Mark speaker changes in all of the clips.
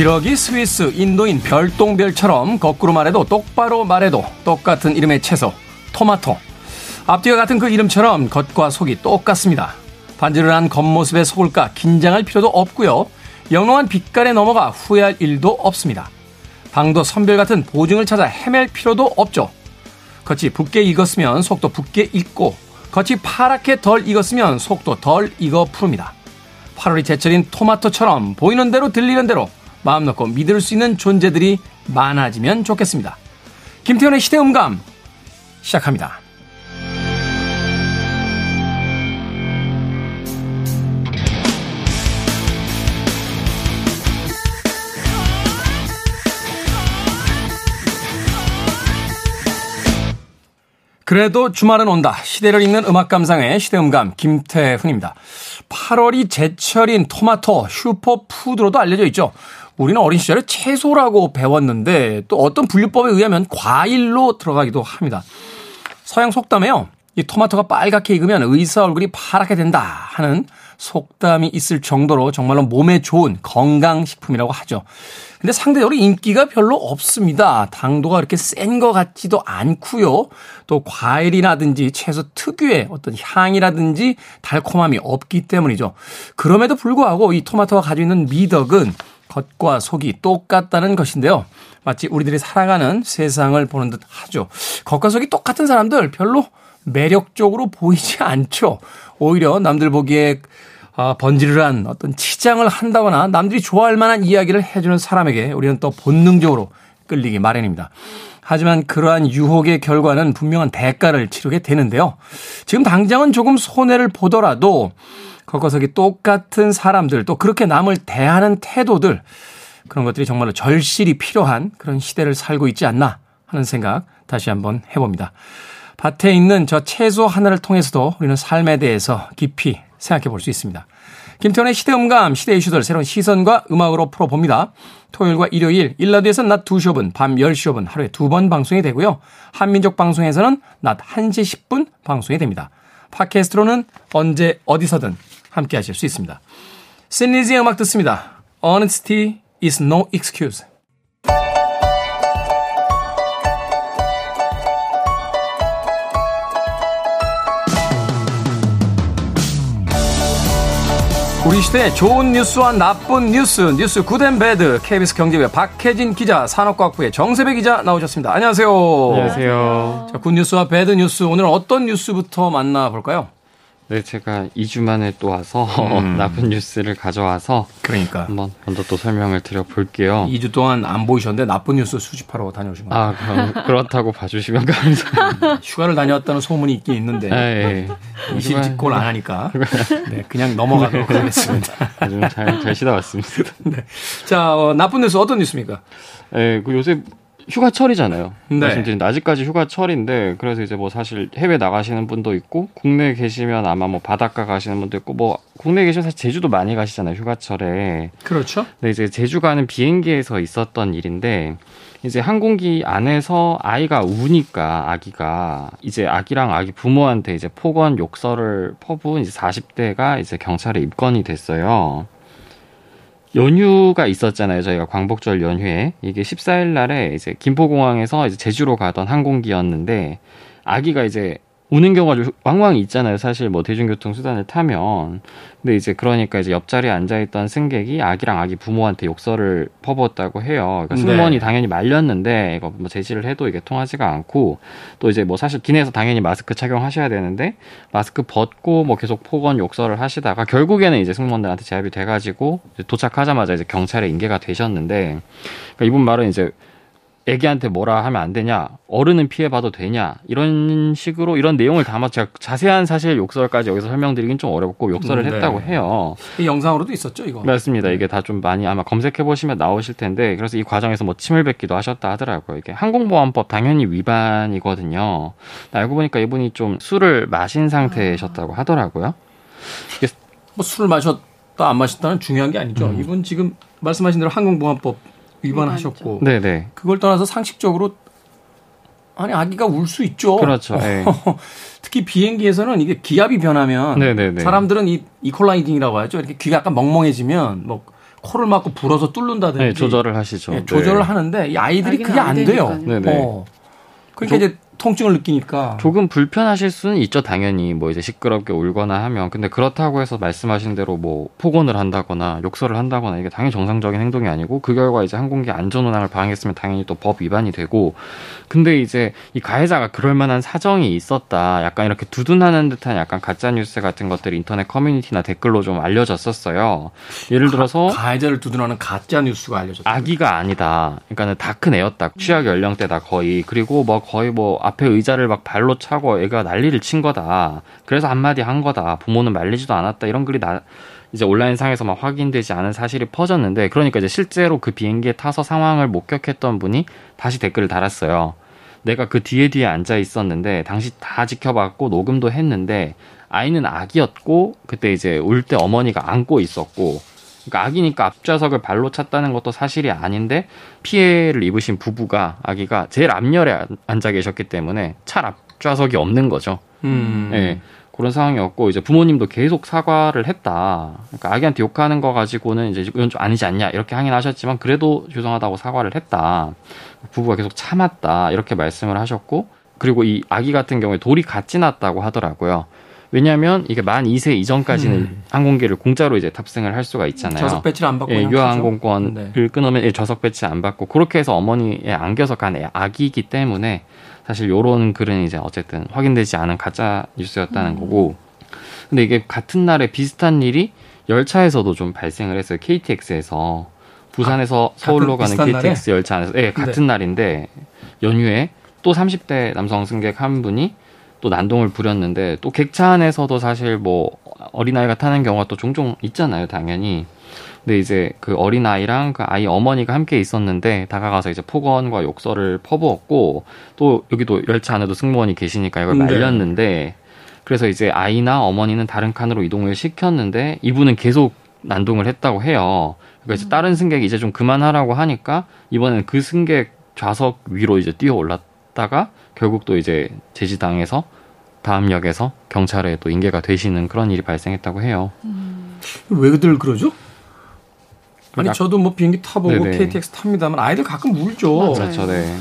Speaker 1: 기러기, 스위스, 인도인, 별똥별처럼 거꾸로 말해도 똑바로 말해도 똑같은 이름의 채소, 토마토. 앞뒤가 같은 그 이름처럼 겉과 속이 똑같습니다. 반지를 한 겉모습에 속을까 긴장할 필요도 없고요. 영롱한 빛깔에 넘어가 후회할 일도 없습니다. 방도 선별 같은 보증을 찾아 헤맬 필요도 없죠. 겉이 붓게 익었으면 속도 붓게 익고 겉이 파랗게 덜 익었으면 속도 덜 익어 푸릅니다. 8월이 제철인 토마토처럼 보이는 대로 들리는 대로 마음 놓고 믿을 수 있는 존재들이 많아지면 좋겠습니다. 김태현의 시대음감 시작합니다. 그래도 주말은 온다. 시대를 읽는 음악 감상의 시대음감 김태훈입니다. 8월이 제철인 토마토 슈퍼푸드로도 알려져 있죠. 우리는 어린 시절에 채소라고 배웠는데 또 어떤 분류법에 의하면 과일로 들어가기도 합니다. 서양 속담에요. 이 토마토가 빨갛게 익으면 의사 얼굴이 파랗게 된다 하는 속담이 있을 정도로 정말로 몸에 좋은 건강식품이라고 하죠. 근데 상대적으로 인기가 별로 없습니다. 당도가 그렇게 센 것 같지도 않고요. 또 과일이라든지 채소 특유의 어떤 향이라든지 달콤함이 없기 때문이죠. 그럼에도 불구하고 이 토마토가 가지고 있는 미덕은 겉과 속이 똑같다는 것인데요. 마치 우리들이 살아가는 세상을 보는 듯 하죠. 겉과 속이 똑같은 사람들 별로 매력적으로 보이지 않죠. 오히려 남들 보기에 아, 번지르한 어떤 치장을 한다거나 남들이 좋아할 만한 이야기를 해주는 사람에게 우리는 또 본능적으로 끌리기 마련입니다. 하지만 그러한 유혹의 결과는 분명한 대가를 치르게 되는데요. 지금 당장은 조금 손해를 보더라도 거거석이 똑같은 사람들 또 그렇게 남을 대하는 태도들 그런 것들이 정말로 절실히 필요한 그런 시대를 살고 있지 않나 하는 생각 다시 한번 해봅니다. 밭에 있는 저 채소 하나를 통해서도 우리는 삶에 대해서 깊이 생각해 볼 수 있습니다. 김태훈의 시대음감, 시대 이슈들 새로운 시선과 음악으로 풀어봅니다. 토요일과 일요일, 일라드에서는 낮 2시 5분, 밤 10시 5분 하루에 두 번 방송이 되고요. 한민족 방송에서는 낮 1시 10분 방송이 됩니다. 팟캐스트로는 언제 어디서든 함께 하실 수 있습니다. Thin Lizzy의 음악 듣습니다. Honesty is no excuse. 우리 시대의 좋은 뉴스와 나쁜 뉴스, 뉴스 good and bad, KBS 경제부의 박혜진 기자, 산업과학부의 정세배 기자 나오셨습니다. 안녕하세요.
Speaker 2: 안녕하세요.
Speaker 1: 자, good news와 bad news, 오늘 어떤 뉴스부터 만나볼까요?
Speaker 2: 네, 제가 2주 만에 또 와서 음. 나쁜 뉴스를 가져와서
Speaker 1: 그러니까
Speaker 2: 한번 먼저 또 설명을 드려 볼게요.
Speaker 1: 2주 동안 안 보이셨는데 나쁜 뉴스 수집하러 다녀오신 거예요?
Speaker 2: 아, 그럼 그렇다고 봐주시면 감사합니다.
Speaker 1: 휴가를 다녀왔다는 소문이 있긴 있는데 아, 예. 이실직고를 안 하니까 네, 그냥 넘어가도록 하겠습니다.
Speaker 2: 좀 잘, 잘 쉬다 왔습니다. 네.
Speaker 1: 자, 어, 나쁜 뉴스 어떤 뉴스입니까?
Speaker 2: 예, 그 요새 휴가철이잖아요. 네. 말씀드린 아직까지 휴가철인데 그래서 이제 뭐 사실 해외 나가시는 분도 있고 국내에 계시면 아마 뭐 바닷가 가시는 분도 있고 뭐 국내에 계시면 사실 제주도 많이 가시잖아요 휴가철에.
Speaker 1: 그렇죠.
Speaker 2: 네 이제 제주 가는 비행기에서 있었던 일인데 이제 항공기 안에서 아이가 우니까 아기가 이제 아기랑 아기 부모한테 이제 폭언 욕설을 퍼부은 이제 40대가 이제 경찰에 입건이 됐어요. 연휴가 있었잖아요. 저희가 광복절 연휴에 이게 14일 날에 이제 김포공항에서 이제 제주로 가던 항공기였는데 아기가 이제 우는 경우가 왕왕 있잖아요. 사실 뭐 대중교통 수단을 타면. 근데 이제 그러니까 이제 옆자리에 앉아있던 승객이 아기랑 아기 부모한테 욕설을 퍼부었다고 해요. 그러니까 승무원이 네. 당연히 말렸는데 이거 뭐 제지를 해도 이게 통하지가 않고 또 이제 뭐 사실 기내에서 당연히 마스크 착용하셔야 되는데 마스크 벗고 뭐 계속 폭언 욕설을 하시다가 결국에는 이제 승무원들한테 제압이 돼가지고 도착하자마자 이제 경찰에 인계가 되셨는데 그러니까 이분 말은 이제 애기한테 뭐라 하면 안 되냐, 어른은 피해봐도 되냐, 이런 식으로 이런 내용을 담아 제가 자세한 사실 욕설까지 여기서 설명드리긴 좀 어렵고 욕설을 음, 네. 했다고 해요.
Speaker 1: 이 영상으로도 있었죠, 이거?
Speaker 2: 맞습니다. 이게 다 좀 많이 아마 검색해보시면 나오실 텐데, 그래서 이 과정에서 뭐 침을 뱉기도 하셨다 하더라고요. 이게 항공보안법 당연히 위반이거든요. 알고 보니까 이분이 좀 술을 마신 상태셨다고 하더라고요.
Speaker 1: 뭐 술을 마셨다 안 마셨다는 중요한 게 아니죠. 음. 이분 지금 말씀하신 대로 항공보안법 위반하셨고 네네. 그걸 떠나서 상식적으로 아니 아기가 울 수 있죠.
Speaker 2: 그렇죠. 네.
Speaker 1: 특히 비행기에서는 이게 기압이 변하면 네네네. 사람들은 이 이퀄라이징이라고 하죠. 이렇게 귀가 약간 멍멍해지면 뭐 코를 막고 불어서 뚫는다든지
Speaker 2: 네, 조절을 하시죠.
Speaker 1: 네, 조절을
Speaker 2: 네.
Speaker 1: 하는데 이 아이들이 그게 안, 돼요.
Speaker 2: 네네.
Speaker 1: 어. 그러니까 조, 이제 통증을 느끼니까.
Speaker 2: 조금 불편하실 수는 있죠 당연히. 뭐 이제 시끄럽게 울거나 하면. 근데 그렇다고 해서 말씀하신 대로 뭐 폭언을 한다거나 욕설을 한다거나 이게 당연히 정상적인 행동이 아니고 그 결과 이제 항공기 안전 운항을 방해했으면 당연히 또 법 위반이 되고. 근데 이제 이 가해자가 그럴 만한 사정이 있었다. 약간 이렇게 두둔하는 듯한 약간 가짜 뉴스 같은 것들이 인터넷 커뮤니티나 댓글로 좀 알려졌었어요. 예를 들어서
Speaker 1: 가, 해자를 두둔하는 가짜 뉴스가 알려졌다.
Speaker 2: 아기가 아니다. 그러니까는 다 큰 애였다. 취약 연령대다 거의. 그리고 뭐 거의 뭐 앞에 의자를 막 발로 차고 애가 난리를 친 거다. 그래서 한마디 한 거다. 부모는 말리지도 않았다. 이런 글이 나, 이제 온라인상에서 막 확인되지 않은 사실이 퍼졌는데, 그러니까 이제 실제로 그 비행기에 타서 상황을 목격했던 분이 다시 댓글을 달았어요. 내가 그 뒤에 뒤에 앉아 있었는데, 당시 다 지켜봤고, 녹음도 했는데, 아이는 아기였고, 그때 이제 울 때 어머니가 안고 있었고, 그러니까 아기니까 앞좌석을 발로 찼다는 것도 사실이 아닌데 피해를 입으신 부부가 아기가 제일 앞열에 앉아 계셨기 때문에 차 앞좌석이 없는 거죠.
Speaker 1: 음.
Speaker 2: 네. 그런 상황이었고 이제 부모님도 계속 사과를 했다. 그러니까 아기한테 욕하는 거 가지고는 이제 이건 좀 아니지 않냐 이렇게 항의하셨지만 그래도 죄송하다고 사과를 했다. 부부가 계속 참았다 이렇게 말씀을 하셨고 그리고 이 아기 같은 경우에 돌이 같이 났다고 하더라고요. 왜냐하면 이게 만 2세 이전까지는 음. 항공기를 공짜로 이제 탑승을 할 수가 있잖아요.
Speaker 1: 좌석 배치를 안 받고
Speaker 2: 예, 유아 항공권을 네. 끊으면 예, 좌석 배치 안 받고 그렇게 해서 어머니에 안겨서 간 아기이기 때문에 사실 요런 글은 이제 어쨌든 확인되지 않은 가짜 뉴스였다는 음. 거고. 근데 이게 같은 날에 비슷한 일이 열차에서도 좀 발생을 했어요. KTX에서 부산에서 아, 서울로 가는 KTX 날에? 열차 안에서 예, 같은 네. 날인데 연휴에 또 30대 남성 승객 한 분이 또 난동을 부렸는데 또 객차 안에서도 사실 뭐 어린아이가 타는 경우가 또 종종 있잖아요, 당연히. 근데 이제 그 어린아이랑 그 아이 어머니가 함께 있었는데 다가가서 이제 폭언과 욕설을 퍼부었고 또 여기도 열차 안에도 승무원이 계시니까 이걸 네. 말렸는데 그래서 이제 아이나 어머니는 다른 칸으로 이동을 시켰는데 이분은 계속 난동을 했다고 해요. 그래서 음. 다른 승객이 이제 좀 그만하라고 하니까 이번엔 그 승객 좌석 위로 이제 뛰어 올랐다가 결국 또 이제 제지당해서 다음 역에서 경찰에 또 인계가 되시는 그런 일이 발생했다고 해요.
Speaker 1: 음. 왜들 그러죠? 아니 약... 저도 뭐 비행기 타보고 네네. KTX 탑니다만 아이들 가끔 울죠.
Speaker 2: 맞아요. 그렇죠, 네.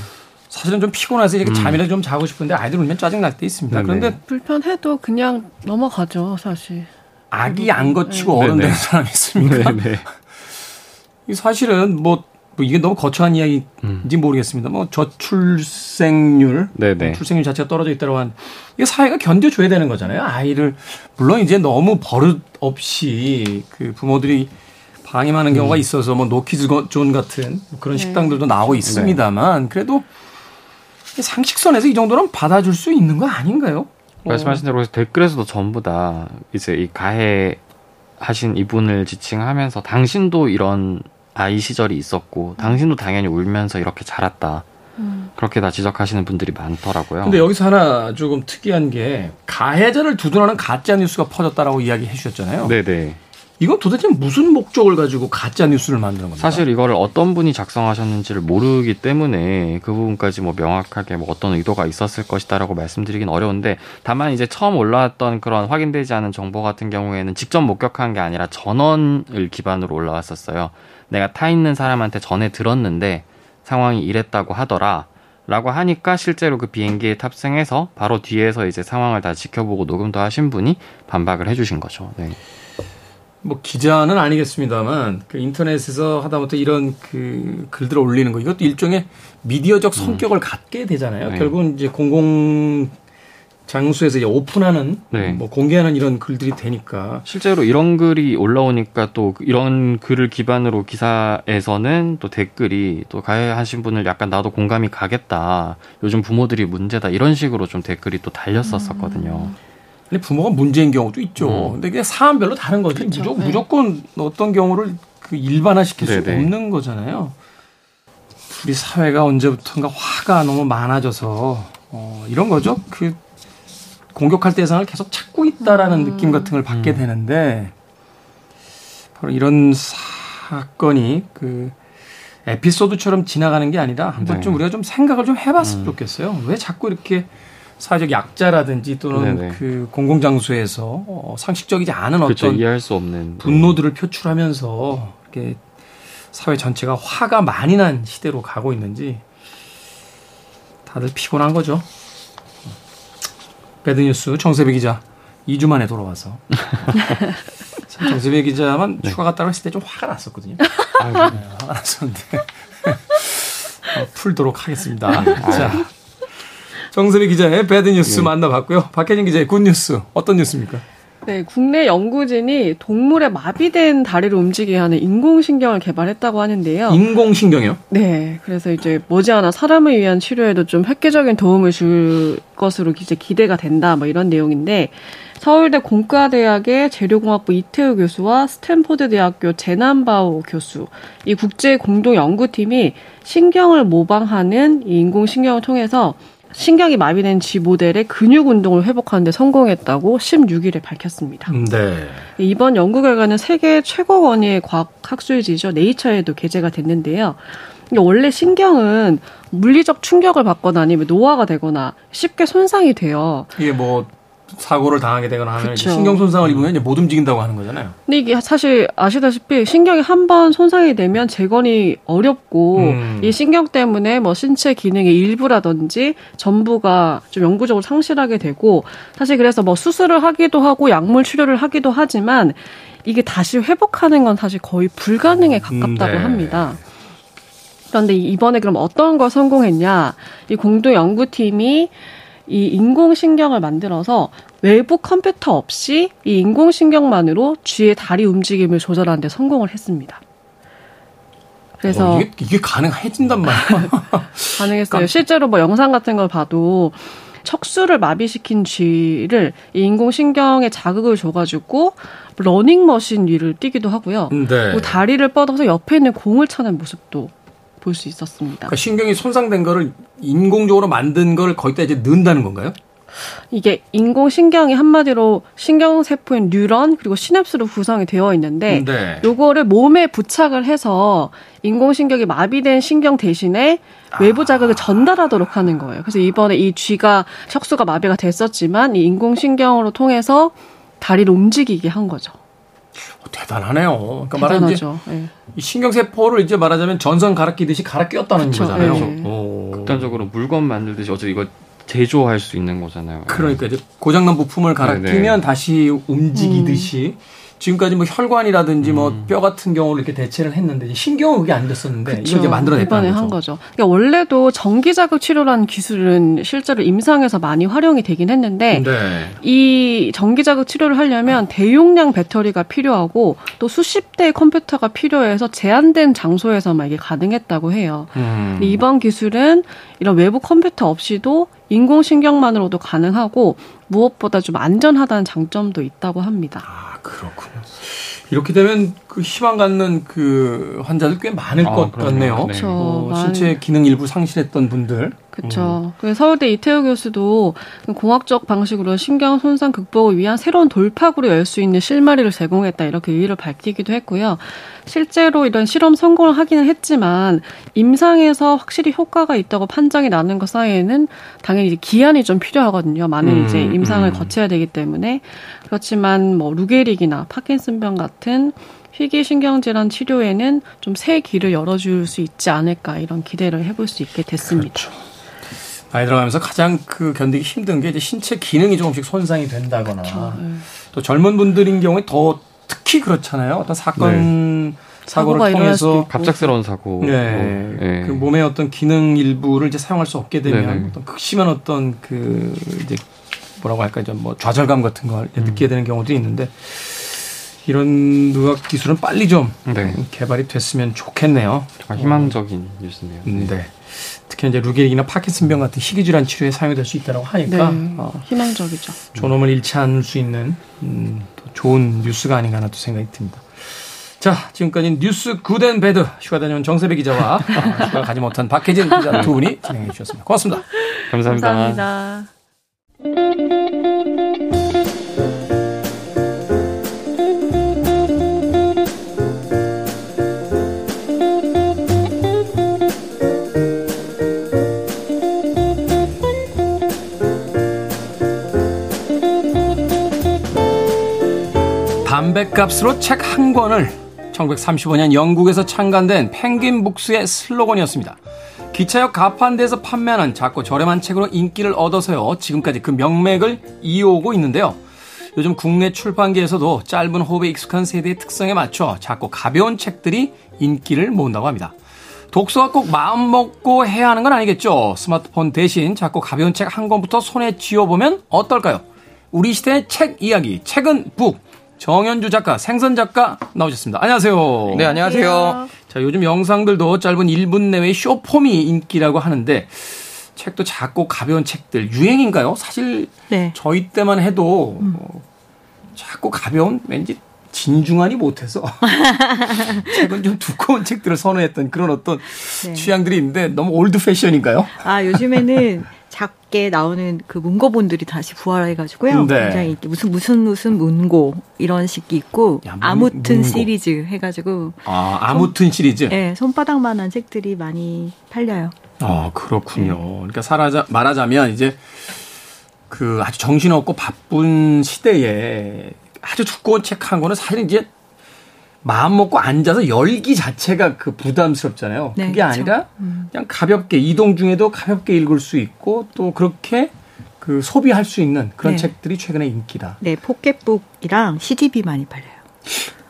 Speaker 1: 사실은 좀 피곤해서 이렇게 음. 잠이라도 좀 자고 싶은데 아이들 울면 짜증 날 때 있습니다. 네네. 그런데
Speaker 3: 불편해도 그냥 넘어가죠, 사실.
Speaker 1: 아기 안 거치고 네. 어른 되는 사람 있습니까? 사실은 뭐, 뭐, 이게 너무 거창한 이야기 인지 음. 모르겠습니다. 뭐 저출생률, 뭐 출생률 자체가 떨어져 있다고 한 이게 사회가 견뎌줘야 되는 거잖아요. 아이를 물론 이제 너무 버릇 없이 그 부모들이 방임하는 경우가 음. 있어서 뭐 no kids zone 같은 그런 네. 식당들도 나오고 네. 있습니다만 그래도 상식선에서 이 정도는 받아줄 수 있는 거 아닌가요?
Speaker 2: 말씀하신 대로 댓글에서도 전부 다 이제 이 가해 하신 이분을 지칭하면서 당신도 이런 아이 시절이 있었고 당신도 당연히 울면서 이렇게 자랐다. 음. 그렇게 다 지적하시는 분들이 많더라고요.
Speaker 1: 근데 여기서 하나 조금 특이한 게 가해자를 두둔하는 가짜 뉴스가 퍼졌다라고 이야기해 주셨잖아요.
Speaker 2: 네네.
Speaker 1: 이건 도대체 무슨 목적을 가지고 가짜 뉴스를 만드는 겁니까?
Speaker 2: 사실 이거를 어떤 분이 작성하셨는지를 모르기 때문에 그 부분까지 뭐 명확하게 뭐 어떤 의도가 있었을 것이다라고 말씀드리긴 어려운데 다만 이제 처음 올라왔던 그런 확인되지 않은 정보 같은 경우에는 직접 목격한 게 아니라 전원을 기반으로 올라왔었어요. 내가 타 있는 사람한테 전해 들었는데 상황이 이랬다고 하더라. 라고 하니까 실제로 그 비행기에 탑승해서 바로 뒤에서 이제 상황을 다 지켜보고 녹음도 하신 분이 반박을 해주신 거죠. 네.
Speaker 1: 뭐 기자는 아니겠습니다만 그 인터넷에서 하다못해 이런 그 글들을 올리는 거 이것도 일종의 미디어적 음. 성격을 음. 갖게 되잖아요. 네. 결국은 이제 공공 장소에서 이제 오픈하는 네. 뭐 공개하는 이런 글들이 되니까
Speaker 2: 실제로 이런 글이 올라오니까 또 이런 글을 기반으로 기사에서는 또 댓글이 또 가해하신 분을 약간 나도 공감이 가겠다. 요즘 부모들이 문제다. 이런 식으로 좀 댓글이 또 달렸었었거든요. 음.
Speaker 1: 근데 부모가 문제인 경우도 있죠. 음. 근데 그게 사안별로 다른 거지. 그렇죠. 무조건, 네. 무조건 어떤 경우를 그 일반화시킬 네네. 수 없는 거잖아요. 우리 사회가 언제부턴가 화가 너무 많아져서 어, 이런 거죠. 그 공격할 대상을 계속 찾고 있다라는 음. 느낌 같은 걸 받게 음. 되는데 바로 이런 사건이 그 에피소드처럼 지나가는 게 아니라 한번 네. 좀 우리가 좀 생각을 좀 해봤으면 음. 좋겠어요. 왜 자꾸 이렇게 사회적 약자라든지 또는 네네. 그 공공장소에서 어, 상식적이지 않은
Speaker 2: 그렇죠.
Speaker 1: 어떤
Speaker 2: 이해할 수 없는
Speaker 1: 분노들을 표출하면서 이렇게 사회 전체가 화가 많이 난 시대로 가고 있는지 다들 피곤한 거죠. 배드뉴스 정세배 기자 2주 만에 돌아와서 정세배 기자만 네. 휴가 갔다고 했을 때 좀 화가 났었거든요. 아, 네, 화가 났었는데 어, 풀도록 하겠습니다. 자, 정세배 기자의 bad news 네. 만나봤고요. 박혜진 기자의 good news 어떤 뉴스입니까?
Speaker 3: 네, 국내 연구진이 동물의 마비된 다리를 움직이게 하는 인공신경을 개발했다고 하는데요.
Speaker 1: 인공신경이요?
Speaker 3: 네, 그래서 이제 머지않아 사람을 위한 치료에도 좀 획기적인 도움을 줄 것으로 이제 기대가 된다, 뭐 이런 내용인데, 서울대 공과대학의 재료공학부 이태우 교수와 스탠포드 대학교 제난 바오 교수, 이 국제 공동 연구팀이 신경을 모방하는 이 인공신경을 통해서 신경이 마비된 쥐 모델의 근육 운동을 회복하는 데 성공했다고 16일에 밝혔습니다. 네. 이번 연구 결과는 세계 최고 권위의 과학 학술지죠. 네이처에도 게재가 됐는데요. 원래 신경은 물리적 충격을 받거나 아니면 노화가 되거나 쉽게 손상이 돼요.
Speaker 1: 이게 뭐 사고를 당하게 되거나 하면 신경 손상을 입으면 이제 못 움직인다고 하는 거잖아요.
Speaker 3: 근데 이게 사실 아시다시피 신경이 한 번 손상이 되면 재건이 어렵고 음. 이 신경 때문에 뭐 신체 기능의 일부라든지 전부가 좀 영구적으로 상실하게 되고 사실 그래서 뭐 수술을 하기도 하고 약물 치료를 하기도 하지만 이게 다시 회복하는 건 사실 거의 불가능에 가깝다고 음, 네. 합니다. 그런데 이번에 그럼 어떤 걸 성공했냐? 이 공동 연구팀이 이 인공신경을 만들어서 외부 컴퓨터 없이 이 인공신경만으로 쥐의 다리 움직임을 조절하는 데 성공을 했습니다.
Speaker 1: 그래서 어, 이게, 이게 가능해진단 말이야.
Speaker 3: 가능했어요. 실제로 뭐 영상 같은 걸 봐도 척수를 마비시킨 쥐를 이 인공신경에 자극을 줘가지고 러닝머신 위를 뛰기도 하고요. 네. 다리를 뻗어서 옆에 있는 공을 차는 모습도 볼 수 있었습니다.
Speaker 1: 그러니까 신경이 손상된 거를 인공적으로 만든 걸 거기다 이제 넣는다는 건가요?
Speaker 3: 이게 인공신경이 한마디로 신경세포인 뉴런 그리고 시냅스로 구성이 되어 있는데 네. 요거를 몸에 부착을 해서 인공신경이 마비된 신경 대신에 외부 자극을 아. 전달하도록 하는 거예요. 그래서 이번에 이 쥐가 척수가 마비가 됐었지만 이 인공신경으로 통해서 다리를 움직이게 한 거죠.
Speaker 1: 대단하네요. 그러니까 말하자면 이제 네. 이 신경세포를 이제 말하자면 전선 갈아 끼듯이 갈아 끼웠다는 그쵸, 거잖아요.
Speaker 2: 네. 극단적으로 물건 만들듯이 어차피 이거 제조할 수 있는 거잖아요.
Speaker 1: 그러니까 이제 고장난 부품을 갈아 네, 네. 끼면 다시 움직이듯이 음. 지금까지 뭐 혈관이라든지 뭐 음. 뭐뼈 같은 경우를 이렇게 대체를 했는데 신경은 그게 안 됐었는데 그쵸. 이걸 이제 만들어냈다는
Speaker 3: 거죠. 한 거죠. 그러니까 원래도 전기 자극 치료라는 기술은 실제로 임상에서 많이 활용이 되긴 했는데 네. 이 전기 자극 치료를 하려면 대용량 배터리가 필요하고 또 수십 대의 컴퓨터가 필요해서 제한된 장소에서만 이게 가능했다고 해요. 음. 이번 기술은 이런 외부 컴퓨터 없이도 인공신경만으로도 가능하고 무엇보다 좀 안전하다는 장점도 있다고 합니다.
Speaker 1: 아, 그렇군요. 이렇게 되면 그 희망 갖는 그 환자들 꽤 많을 아, 것 같네요. 네. 어, 신체 기능 일부 상실했던 분들.
Speaker 3: 그렇죠. 음. 서울대 이태우 교수도 공학적 방식으로 신경 손상 극복을 위한 새로운 돌파구를 열수 있는 실마리를 제공했다 이렇게 의의를 밝히기도 했고요. 실제로 이런 실험 성공을 하기는 했지만 임상에서 확실히 효과가 있다고 판정이 나는 것 사이에는 당연히 기한이 좀 필요하거든요. 많은 음, 이제 임상을 음. 거쳐야 되기 때문에 그렇지만 뭐 루게릭이나 파킨슨병 같은 희귀신경질환 치료에는 좀 새 길을 열어줄 수 있지 않을까 이런 기대를 해볼 수 있게 됐습니다. 그렇죠.
Speaker 1: 나이 들어가면서 가장 그 견디기 힘든 게 이제 신체 기능이 조금씩 손상이 된다거나 그렇죠. 네. 또 젊은 분들인 경우에 더 특히 그렇잖아요. 어떤 사건 네. 사고를 통해서
Speaker 2: 갑작스러운 사고,
Speaker 1: 네. 네. 그 몸의 어떤 기능 일부를 이제 사용할 수 없게 되면 네네. 어떤 극심한 어떤 그 이제 뭐라고 할까 좀뭐 좌절감 같은 걸 음. 느끼게 되는 경우도 있는데 이런 의학 기술은 빨리 좀 네. 개발이 됐으면 좋겠네요.
Speaker 2: 희망적인 뉴스네요.
Speaker 1: 네. 네. 특히 이제 루게릭이나 파킨슨병 같은 희귀 질환 치료에 사용될 수 있다고 하니까
Speaker 3: 네, 어, 희망적이죠.
Speaker 1: 존엄을 잃지 않을 수 있는 음, 좋은 뉴스가 아닌가 또 생각이 듭니다. 자, 지금까지 뉴스 good and bad 휴가 다녀온 정세배 기자와 휴가 가지 못한 박혜진 기자 두 분이 진행해 주셨습니다. 고맙습니다.
Speaker 2: 감사합니다.
Speaker 3: 감사합니다.
Speaker 1: 담배값으로 책 한 권을 1935년 영국에서 창간된 펭귄 북스의 슬로건이었습니다. 기차역 가판대에서 판매하는 작고 저렴한 책으로 인기를 얻어서요. 지금까지 그 명맥을 이어오고 있는데요. 요즘 국내 출판계에서도 짧은 호흡에 익숙한 세대의 특성에 맞춰 작고 가벼운 책들이 인기를 모은다고 합니다. 독서가 꼭 마음 먹고 해야 하는 건 아니겠죠. 스마트폰 대신 작고 가벼운 책 한 권부터 손에 쥐어보면 어떨까요? 우리 시대의 책 이야기, 책은 book. 정현주 작가, 생선 작가 나오셨습니다. 안녕하세요.
Speaker 4: 네, 안녕하세요.
Speaker 1: 자, 요즘 영상들도 짧은 1분 내외의 쇼폼이 인기라고 하는데 책도 작고 가벼운 책들 유행인가요? 사실
Speaker 5: 네.
Speaker 1: 저희 때만 해도 음. 어, 작고 가벼운 왠지 진중하지 못해서 책은 좀 두꺼운 책들을 선호했던 그런 어떤 네. 취향들이 있는데 너무 old fashion인가요?
Speaker 5: 아 요즘에는 작게 나오는 그 문고본들이 다시 부활해가지고요. 네. 굉장히 무슨 무슨 무슨 문고 이런 식이 있고 야, 문, 아무튼 문고. 시리즈 해가지고
Speaker 1: 아 아무튼 손, 시리즈.
Speaker 5: 네, 손바닥만한 책들이 많이 팔려요.
Speaker 1: 아 그렇군요. 네. 그러니까 살아자 말하자면 이제 그 아주 정신없고 바쁜 시대에 아주 두꺼운 책 한 권은 사실 이제 마음 먹고 앉아서 열기 자체가 그 부담스럽잖아요. 네, 그게 그렇죠. 아니라 음. 그냥 가볍게 이동 중에도 가볍게 읽을 수 있고 또 그렇게 그 소비할 수 있는 그런 네. 책들이 최근에 인기다.
Speaker 5: 네, 포켓북이랑 시집이 많이 팔려요.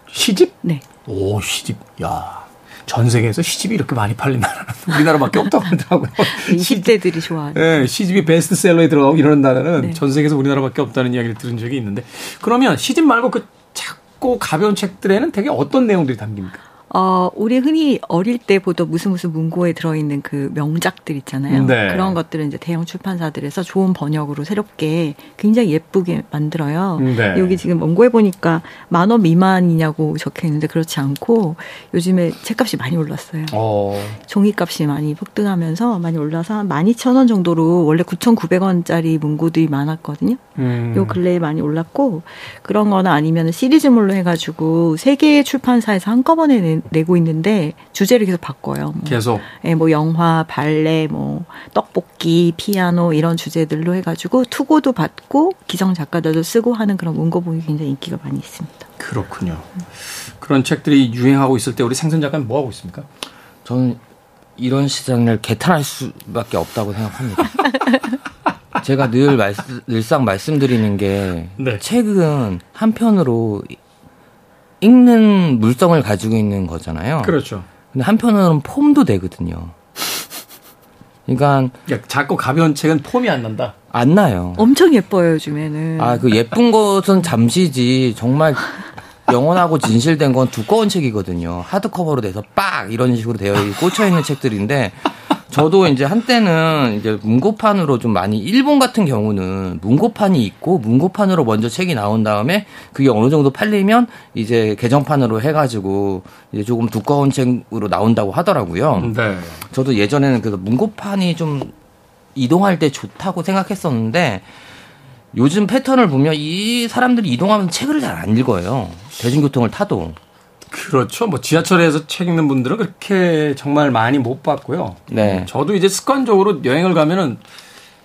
Speaker 1: 시집?
Speaker 5: 네.
Speaker 1: 오, 시집. 야. 전 세계에서 시집이 이렇게 많이 팔린 나라는 우리나라밖에 없다고 하더라고요.
Speaker 5: 20대들이 좋아하는.
Speaker 1: 네, 시집이 베스트셀러에 들어가고 이러는 나라는 네. 전 세계에서 우리나라밖에 없다는 이야기를 들은 적이 있는데 그러면 시집 말고 그 작 고 가벼운 책들에는 되게 어떤 내용들이 담깁니까?
Speaker 5: 어, 우리 흔히 어릴 때 보던 무슨 무슨 문고에 들어있는 그 명작들 있잖아요. 네. 그런 것들은 이제 대형 출판사들에서 좋은 번역으로 새롭게 굉장히 예쁘게 만들어요. 네. 여기 지금 원고에 보니까 만 원 미만이냐고 적혀 있는데 그렇지 않고 요즘에 책값이 많이 올랐어요. 어. 종이값이 많이 폭등하면서 많이 올라서 한 12,000원 정도로 원래 9,900원짜리 문고들이 많았거든요. 음. 요 근래에 많이 올랐고 그런 거나 아니면 시리즈물로 해가지고 세 개의 출판사에서 한꺼번에 낸 내고 있는데 주제를 계속 바꿔요. 뭐,
Speaker 1: 계속.
Speaker 5: 예, 뭐 영화, 발레, 뭐 떡볶이, 피아노 이런 주제들로 해가지고 투고도 받고 기성 작가들도 쓰고 하는 그런 문고본이 굉장히 인기가 많이 있습니다.
Speaker 1: 그렇군요. 그런 책들이 유행하고 있을 때 우리 생선 작가는 뭐 하고 있습니까?
Speaker 4: 저는 이런 시장을 개탄할 수밖에 없다고 생각합니다. 제가 늘 말씀, 늘상 말씀드리는 게 네. 책은 한편으로 읽는 물성을 가지고 있는 거잖아요.
Speaker 1: 그렇죠.
Speaker 4: 근데 한편으로는 폼도 되거든요. 그러니까
Speaker 1: 작고 가벼운 책은 폼이 안 난다.
Speaker 4: 안 나요.
Speaker 5: 엄청 예뻐요 요즘에는.
Speaker 4: 아 그 예쁜 것은 잠시지 정말 영원하고 진실된 건 두꺼운 책이거든요. 하드커버로 돼서 빡 이런 식으로 되어 꽂혀 있는 책들인데 저도 이제 한때는 이제 문고판으로 좀 많이 일본 같은 경우는 문고판이 있고 문고판으로 먼저 책이 나온 다음에 그게 어느 정도 팔리면 이제 개정판으로 해가지고 이제 조금 두꺼운 책으로 나온다고 하더라고요. 네. 저도 예전에는 그 문고판이 좀 이동할 때 좋다고 생각했었는데 요즘 패턴을 보면 이 사람들이 이동하면서 책을 잘 안 읽어요. 대중교통을 타도.
Speaker 1: 그렇죠. 뭐 지하철에서 책 읽는 분들은 그렇게 정말 많이 못 봤고요. 네. 저도 이제 습관적으로 여행을 가면은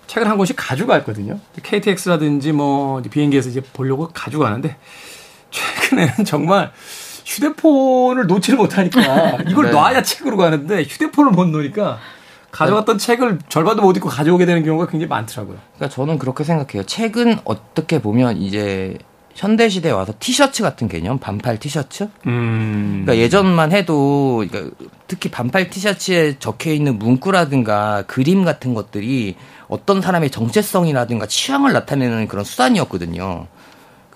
Speaker 1: 책을 한 권씩 가져갔거든요. KTX라든지 뭐 비행기에서 이제 보려고 가져가는데 최근에는 정말 휴대폰을 놓지를 못하니까 이걸 네. 놔야 책으로 가는데 휴대폰을 못 놓으니까 가져갔던 네. 책을 절반도 못 읽고 가져오게 되는 경우가 굉장히 많더라고요.
Speaker 4: 그러니까 저는 그렇게 생각해요. 책은 어떻게 보면 이제 현대 시대에 와서 티셔츠 같은 개념, 반팔 티셔츠. 음. 그러니까 예전만 해도 그러니까 특히 반팔 티셔츠에 적혀 있는 문구라든가 그림 같은 것들이 어떤 사람의 정체성이라든가 취향을 나타내는 그런 수단이었거든요.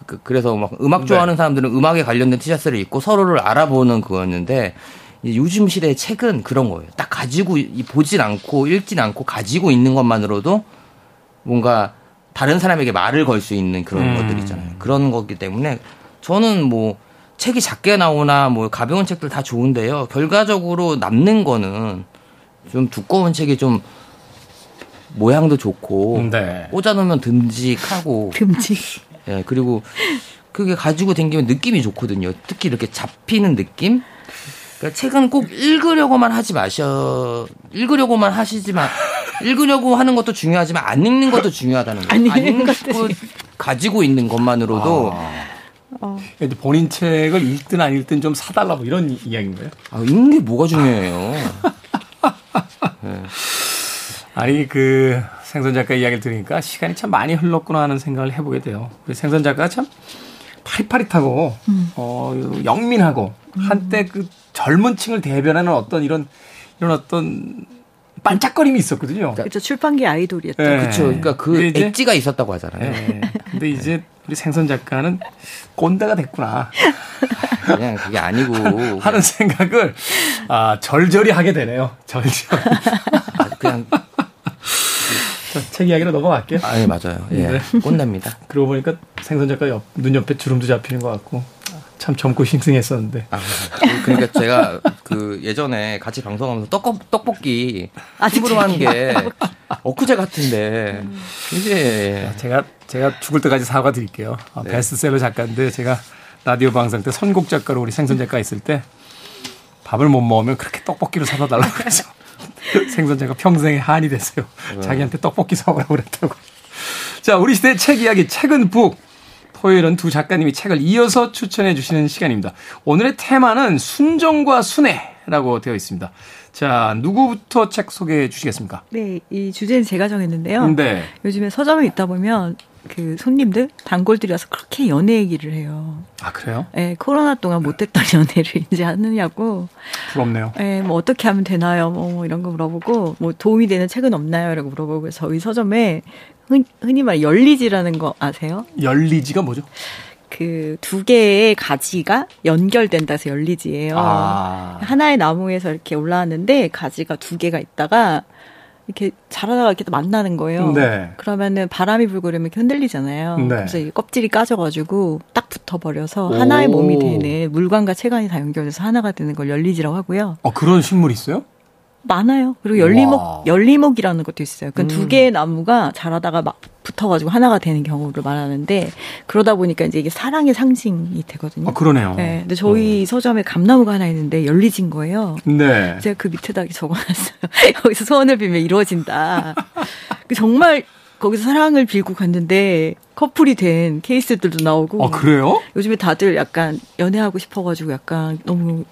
Speaker 4: 그, 그래서 막 음악 좋아하는 네. 사람들은 음악에 관련된 티셔츠를 입고 서로를 알아보는 그거였는데 요즘 시대의 책은 그런 거예요. 딱 가지고 보진 않고 읽진 않고 가지고 있는 것만으로도 뭔가 다른 사람에게 말을 걸 수 있는 그런 음. 것들 있잖아요. 그런 거기 때문에 저는 뭐 책이 작게 나오나 뭐 가벼운 책들 다 좋은데요. 결과적으로 남는 거는 좀 두꺼운 책이 좀 모양도 좋고 네. 꽂아놓으면 듬직하고
Speaker 5: 듬직.
Speaker 4: 예 네, 그리고 그게 가지고 댕기면 느낌이 좋거든요. 특히 이렇게 잡히는 느낌. 그러니까 책은 꼭 읽으려고만 하지 마셔. 읽으려고만 하시지만 읽으려고 하는 것도 중요하지만 안 읽는 것도 중요하다는 거예요. 안 읽는 것도 가지고 있는 것만으로도 아.
Speaker 1: 어. 본인 책을 읽든 안 읽든 좀 사달라 뭐 이런 이야기인 거예요?
Speaker 4: 아, 읽는 게 뭐가 중요해요. 네.
Speaker 1: 아니 그 생선 작가 이야기를 들으니까 시간이 참 많이 흘렀구나 하는 생각을 해보게 돼요. 우리 생선 작가가 참 파릿파릿하고 음. 어 영민하고 음. 한때 그 젊은 층을 대변하는 어떤 이런 이런 어떤 반짝거림이 있었거든요.
Speaker 5: 그렇죠. 출판계 아이돌이었죠.
Speaker 4: 네. 그렇죠. 그러니까 그 엣지가 있었다고 하잖아요. 네.
Speaker 1: 근데 이제 우리 생선 작가는 꼰대가 됐구나.
Speaker 4: 그냥 그게 아니고
Speaker 1: 하는 생각을 아, 절절히 하게 되네요. 절절.
Speaker 4: 아, 그냥
Speaker 1: 책 이야기로 넘어갈게요.
Speaker 4: 아, 예, 맞아요. 예. 네. 꼰대입니다.
Speaker 1: 그러고 보니까 생선 작가 옆, 눈 옆에 주름도 잡히는 것 같고 참 젊고 싱싱했었는데. 아,
Speaker 4: 그러니까 제가 그 예전에 같이 방송하면서 떡, 떡볶이 집으로 하는 게 엊그제 같은데 이제
Speaker 1: 제가 제가 죽을 때까지 사과 드릴게요. 아, 네. 베스트셀러 작가인데 제가 라디오 방송 때 선곡 작가로 우리 생선 작가 있을 때 밥을 못 먹으면 그렇게 떡볶이를 사다 달라고 그래서 생선 작가 평생의 한이 됐어요. 네. 자기한테 떡볶이 사오라고 그랬다고. 자, 우리 시대 책 이야기 책은 북. 토요일은 두 작가님이 책을 이어서 추천해 주시는 시간입니다. 오늘의 테마는 순정과 순애라고 되어 있습니다. 자, 누구부터 책 소개해 주시겠습니까?
Speaker 5: 네, 이 주제는 제가 정했는데요. 네. 요즘에 서점에 있다 보면 그 손님들, 단골들이 와서 그렇게 연애 얘기를 해요.
Speaker 1: 아, 그래요?
Speaker 5: 네, 코로나 동안 못했던 연애를 이제 하느냐고.
Speaker 1: 부럽네요.
Speaker 5: 네, 뭐 어떻게 하면 되나요? 뭐, 뭐 이런 거 물어보고, 뭐 도움이 되는 책은 없나요? 라고 물어보고, 저희 서점에 흔, 흔히 말 열리지라는 거 아세요?
Speaker 1: 열리지가 뭐죠?
Speaker 5: 그 두 개의 가지가 연결된다 해서 열리지예요. 아. 하나의 나무에서 이렇게 올라왔는데 가지가 두 개가 있다가 이렇게 자라다가 이렇게 만나는 거예요. 네. 그러면은 바람이 불고 그러면 이렇게 흔들리잖아요. 네. 그래서 이 껍질이 까져가지고 딱 붙어버려서 하나의 몸이 되는 물관과 체관이 다 연결돼서 하나가 되는 걸 열리지라고 하고요.
Speaker 1: 어 그런 식물이 있어요?
Speaker 5: 많아요. 그리고 열리목 와. 열리목이라는 것도 있어요. 그두 음. 개의 나무가 자라다가 막 붙어가지고 하나가 되는 경우를 말하는데 그러다 보니까 이제 이게 사랑의 상징이 되거든요.
Speaker 1: 아, 그러네요.
Speaker 5: 네. 근데 저희 어. 서점에 감나무가 하나 있는데 열리진 거예요. 네. 제가 그 밑에다 적어놨어요. 여기서 소원을 빌면 이루어진다. 그 정말 거기서 사랑을 빌고 갔는데 커플이 된 케이스들도 나오고.
Speaker 1: 아 그래요?
Speaker 5: 요즘에 다들 약간 연애하고 싶어가지고 약간 너무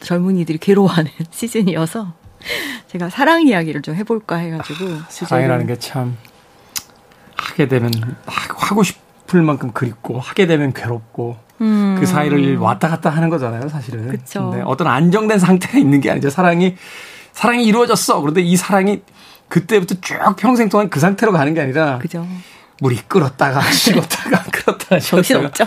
Speaker 5: 젊은이들이 괴로워하는 시즌이어서 제가 사랑 이야기를 좀 해볼까 해가지고 아,
Speaker 1: 사랑이라는 게 참 하게 되면 하고 싶을 만큼 그립고 하게 되면 괴롭고 음. 그 사이를 왔다 갔다 하는 거잖아요, 사실은.
Speaker 5: 그쵸. 근데
Speaker 1: 어떤 안정된 상태가 있는 게 아니죠. 사랑이 사랑이 이루어졌어. 그런데 이 사랑이 그때부터 쭉 평생 동안 그 상태로 가는 게 아니라
Speaker 5: 그죠.
Speaker 1: 물이 끓었다가 식었다가 끓었다가 식었다가
Speaker 5: 정신없죠.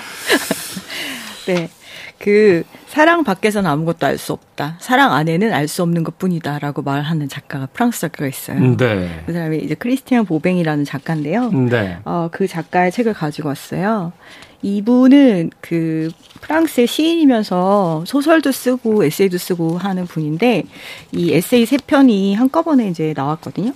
Speaker 5: 네. 그 사랑 밖에서는 아무것도 알 수 없다. 사랑 안에는 알 수 없는 것뿐이다라고 말하는 작가가 프랑스 작가가 있어요. 네. 그 사람이 이제 크리스티안 보뱅이라는 작가인데요. 네. 어, 그 작가의 책을 가지고 왔어요. 이분은 그 프랑스의 시인이면서 소설도 쓰고 에세이도 쓰고 하는 분인데 이 에세이 세 편이 한꺼번에 이제 나왔거든요.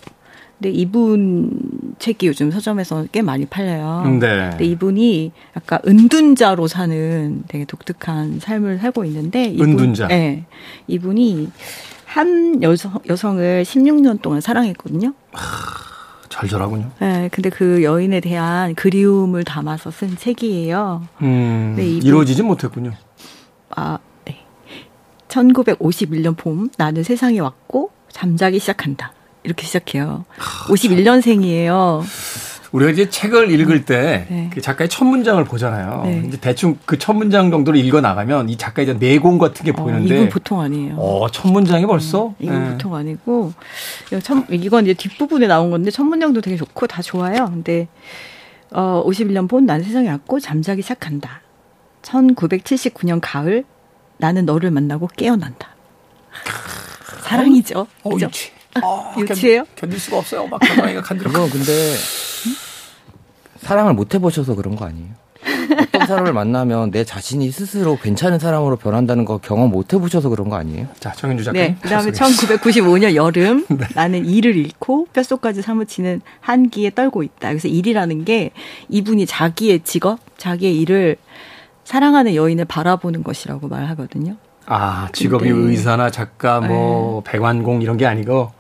Speaker 5: 근데 이분 책이 요즘 서점에서 꽤 많이 팔려요. 네. 근데 이분이 약간 은둔자로 사는 되게 독특한 삶을 살고 있는데
Speaker 1: 이분, 은둔자.
Speaker 5: 네. 이분이 한 여성 여성을 16년 동안 사랑했거든요.
Speaker 1: 절절하군요.
Speaker 5: 네, 근데 그 여인에 대한 그리움을 담아서 쓴 책이에요.
Speaker 1: 음, 네, 이루어지진 못했군요.
Speaker 5: 아, 네. 1951년 봄, 나는 세상에 왔고, 잠자기 시작한다. 이렇게 시작해요. 51년생이에요.
Speaker 1: 우리가 이제 책을 읽을 때 네. 그 작가의 첫 문장을 보잖아요. 네. 이제 대충 그 첫 문장 정도를 읽어 나가면 이 작가의 이제 내공 같은 게 어, 보이는데
Speaker 5: 이건 보통 아니에요.
Speaker 1: 어, 첫 문장이 벌써 음,
Speaker 5: 이건 네. 보통 아니고 첫, 이건 이제 뒷부분에 나온 건데 첫 문장도 되게 좋고 다 좋아요. 근데 어 51년 본 난 세상에 왔고 잠자기 시작한다. 1979년 가을 나는 너를 만나고 깨어난다. 사랑이죠. 어, 그죠? 아, 유치해요?
Speaker 1: 견, 딜 수가 없어요. 막 경황이가 간지러.
Speaker 4: 그거 근데 사랑을 못 해보셔서 그런 거 아니에요? 어떤 사람을 만나면 내 자신이 스스로 괜찮은 사람으로 변한다는 거 경험 못 해보셔서 그런 거 아니에요?
Speaker 1: 자, 정현주 작가님.
Speaker 5: 네, 그 다음에 1995년 여름 네. 나는 일을 잃고 뼛속까지 사무치는 한기에 떨고 있다. 그래서 일이라는 게 이분이 자기의 직업, 자기의 일을 사랑하는 여인을 바라보는 것이라고 말하거든요.
Speaker 1: 아, 직업이 의사나 작가, 뭐, 네. 백완공 이런 게 아니고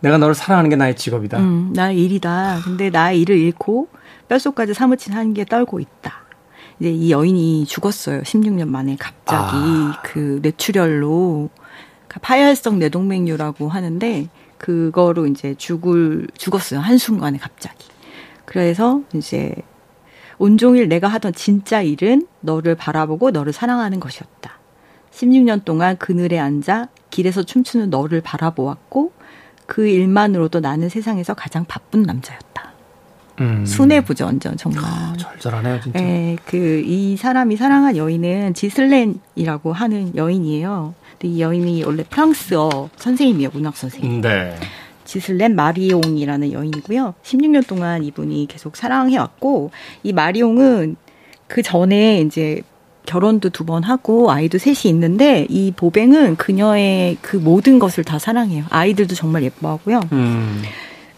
Speaker 1: 내가 너를 사랑하는 게 나의 직업이다.
Speaker 5: 음, 나의 일이다. 근데 나의 일을 잃고 뼛속까지 사무친 한기에 떨고 있다. 이제 이 여인이 죽었어요. 16년 만에 갑자기 아. 그 뇌출혈로 파열성 뇌동맥류라고 하는데 그거로 이제 죽을 죽었어요. 한순간에 갑자기. 그래서 이제 온종일 내가 하던 진짜 일은 너를 바라보고 너를 사랑하는 것이었다. 16년 동안 그늘에 앉아 길에서 춤추는 너를 바라보았고 그 일만으로도 나는 세상에서 가장 바쁜 남자였다. 음. 완전 정말. 아,
Speaker 1: 절절하네요, 진짜.
Speaker 5: 네, 그이 사람이 사랑한 여인은 지슬렌이라고 하는 여인이에요. 근데 이 여인이 원래 프랑스어 선생님이에요, 문학 선생님. 네. 지슬렌 마리옹이라는 여인이고요. 16년 동안 이분이 계속 사랑해왔고 이 마리옹은 그 전에 이제 결혼도 두 번 하고 아이도 셋이 있는데 이 보뱅은 그녀의 그 모든 것을 다 사랑해요. 아이들도 정말 예뻐하고요. 음.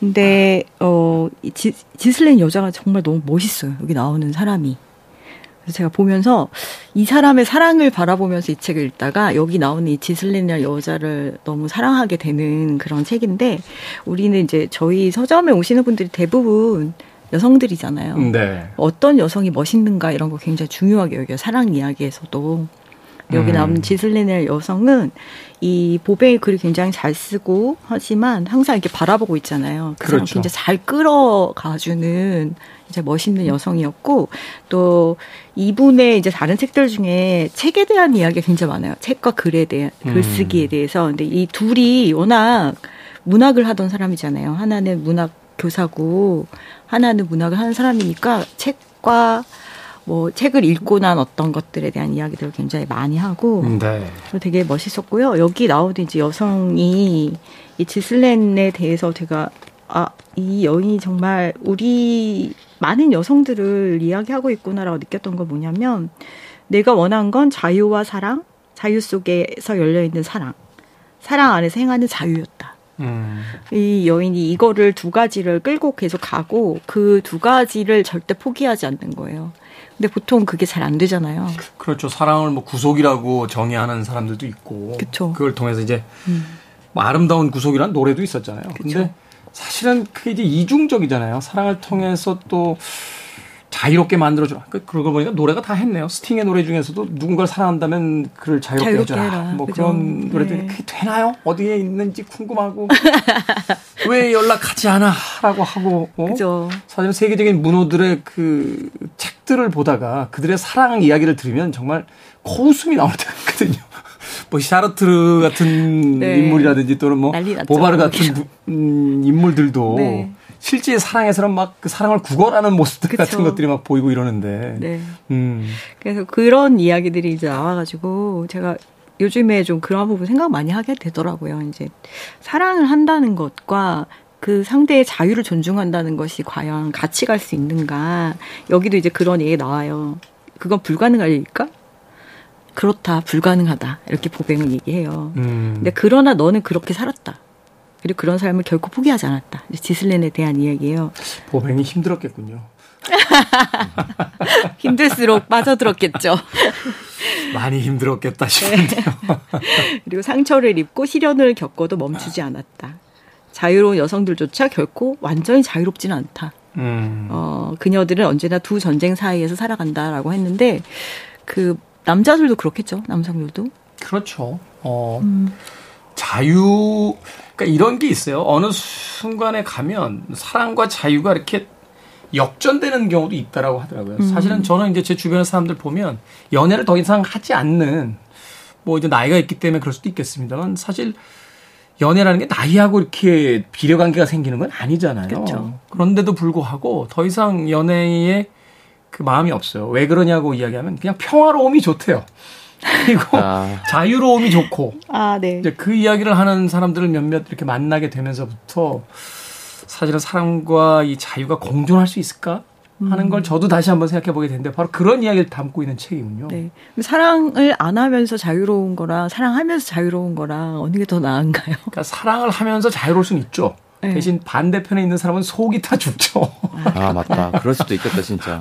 Speaker 5: 근데 어 지, 지슬렌 여자가 정말 너무 멋있어요. 여기 나오는 사람이. 그래서 제가 보면서 이 사람의 사랑을 바라보면서 이 책을 읽다가 여기 나오는 이 지슬렌이라는 여자를 너무 사랑하게 되는 그런 책인데 우리는 이제 저희 서점에 오시는 분들이 대부분 여성들이잖아요. 네. 어떤 여성이 멋있는가 이런 거 굉장히 중요하게 여겨요. 사랑 이야기에서도. 여기 음. 나오는 지슬레넬 여성은 이 보베의 글을 굉장히 잘 쓰고 하지만 항상 이렇게 바라보고 있잖아요. 그 그렇죠. 굉장히 잘 끌어가주는 이제 멋있는 여성이었고 또 이분의 이제 다른 책들 중에 책에 대한 이야기가 굉장히 많아요. 책과 글에 대한 음. 글쓰기에 대해서. 근데 이 둘이 워낙 문학을 하던 사람이잖아요. 하나는 문학 교사고 하나는 문학을 하는 사람이니까 책과 뭐 책을 읽고 난 어떤 것들에 대한 이야기들을 굉장히 많이 하고 네. 되게 멋있었고요. 여기 나오는 이제 여성이 이 지슬렌에 대해서 제가 아, 이 여인이 정말 우리 많은 여성들을 이야기하고 있구나라고 느꼈던 건 뭐냐면 내가 원한 건 자유와 사랑, 자유 속에서 열려 있는 사랑, 사랑 안에서 행하는 자유였다. 음. 이 여인이 이거를 두 가지를 끌고 계속 가고 그 두 가지를 절대 포기하지 않는 거예요. 근데 보통 그게 잘 안 되잖아요.
Speaker 1: 그렇죠. 사랑을 뭐 구속이라고 정의하는 사람들도 있고. 그쵸. 그걸 통해서 이제 음. 뭐 아름다운 구속이란 노래도 있었잖아요. 그쵸. 근데 사실은 그게 이제 이중적이잖아요. 사랑을 통해서 또 자유롭게 만들어줘. 그, 그러고 보니까 노래가 다 했네요. 스팅의 노래 중에서도 누군가를 사랑한다면 그를 자유롭게, 자유롭게 해줘라. 해라. 뭐 그죠? 그런 노래들이 네. 그게 되나요? 어디에 있는지 궁금하고 왜 연락하지 않아? 라고 하고 어? 그죠. 사실은 세계적인 문호들의 그 책들을 보다가 그들의 사랑 이야기를 들으면 정말 코웃음이 나올 때가 있거든요. 뭐 샤르트르 같은 네. 인물이라든지 또는 뭐 보바르 같은 음, 인물들도 네. 실제 사랑에서는 막 그 사랑을 구걸하는 모습들 그쵸. 같은 것들이 막 보이고 이러는데. 네.
Speaker 5: 음. 그래서 그런 이야기들이 이제 나와가지고 제가 요즘에 좀 그런 부분 생각 많이 하게 되더라고요. 이제 사랑을 한다는 것과 그 상대의 자유를 존중한다는 것이 과연 같이 갈 수 있는가. 여기도 이제 그런 얘기 나와요. 그건 불가능할 일일까? 그렇다, 불가능하다. 이렇게 보뱅은 얘기해요. 음. 근데 그러나 너는 그렇게 살았다. 그리고 그런 삶을 결코 포기하지 않았다. 지슬렌에 대한 이야기예요.
Speaker 1: 보행이 힘들었겠군요.
Speaker 5: 힘들수록 빠져들었겠죠.
Speaker 1: 많이 힘들었겠다 싶은데요.
Speaker 5: 네. 그리고 상처를 입고 시련을 겪어도 멈추지 않았다. 자유로운 여성들조차 결코 완전히 자유롭지는 않다. 음. 어, 그녀들은 언제나 두 전쟁 사이에서 살아간다라고 했는데 그 남자들도 그렇겠죠. 남성들도.
Speaker 1: 그렇죠. 어, 음. 자유 그러니까 이런 게 있어요. 어느 순간에 가면 사랑과 자유가 이렇게 역전되는 경우도 있다라고 하더라고요. 음. 사실은 저는 이제 제 주변의 사람들 보면 연애를 더 이상 하지 않는 뭐 이제 나이가 있기 때문에 그럴 수도 있겠습니다만 사실 연애라는 게 나이하고 이렇게 비례 관계가 생기는 건 아니잖아요. 그렇죠. 그런데도 불구하고 더 이상 연애에 그 마음이 없어요. 왜 그러냐고 이야기하면 그냥 평화로움이 좋대요. 그리고 아. 자유로움이 좋고 아, 네. 이제 그 이야기를 하는 사람들을 몇몇 이렇게 만나게 되면서부터 사실은 사랑과 이 자유가 공존할 수 있을까 하는 걸 음. 저도 다시 한번 생각해 보게 되는데 바로 그런 이야기를 담고 있는 책이군요. 네.
Speaker 5: 사랑을 안 하면서 자유로운 거랑 사랑하면서 자유로운 거랑 어느 게 더 나은가요?
Speaker 1: 그러니까 사랑을 하면서 자유로울 수는 있죠. 네. 대신 반대편에 있는 사람은 속이 타 죽죠.
Speaker 4: 아 맞다. 그럴 수도 있겠다 진짜.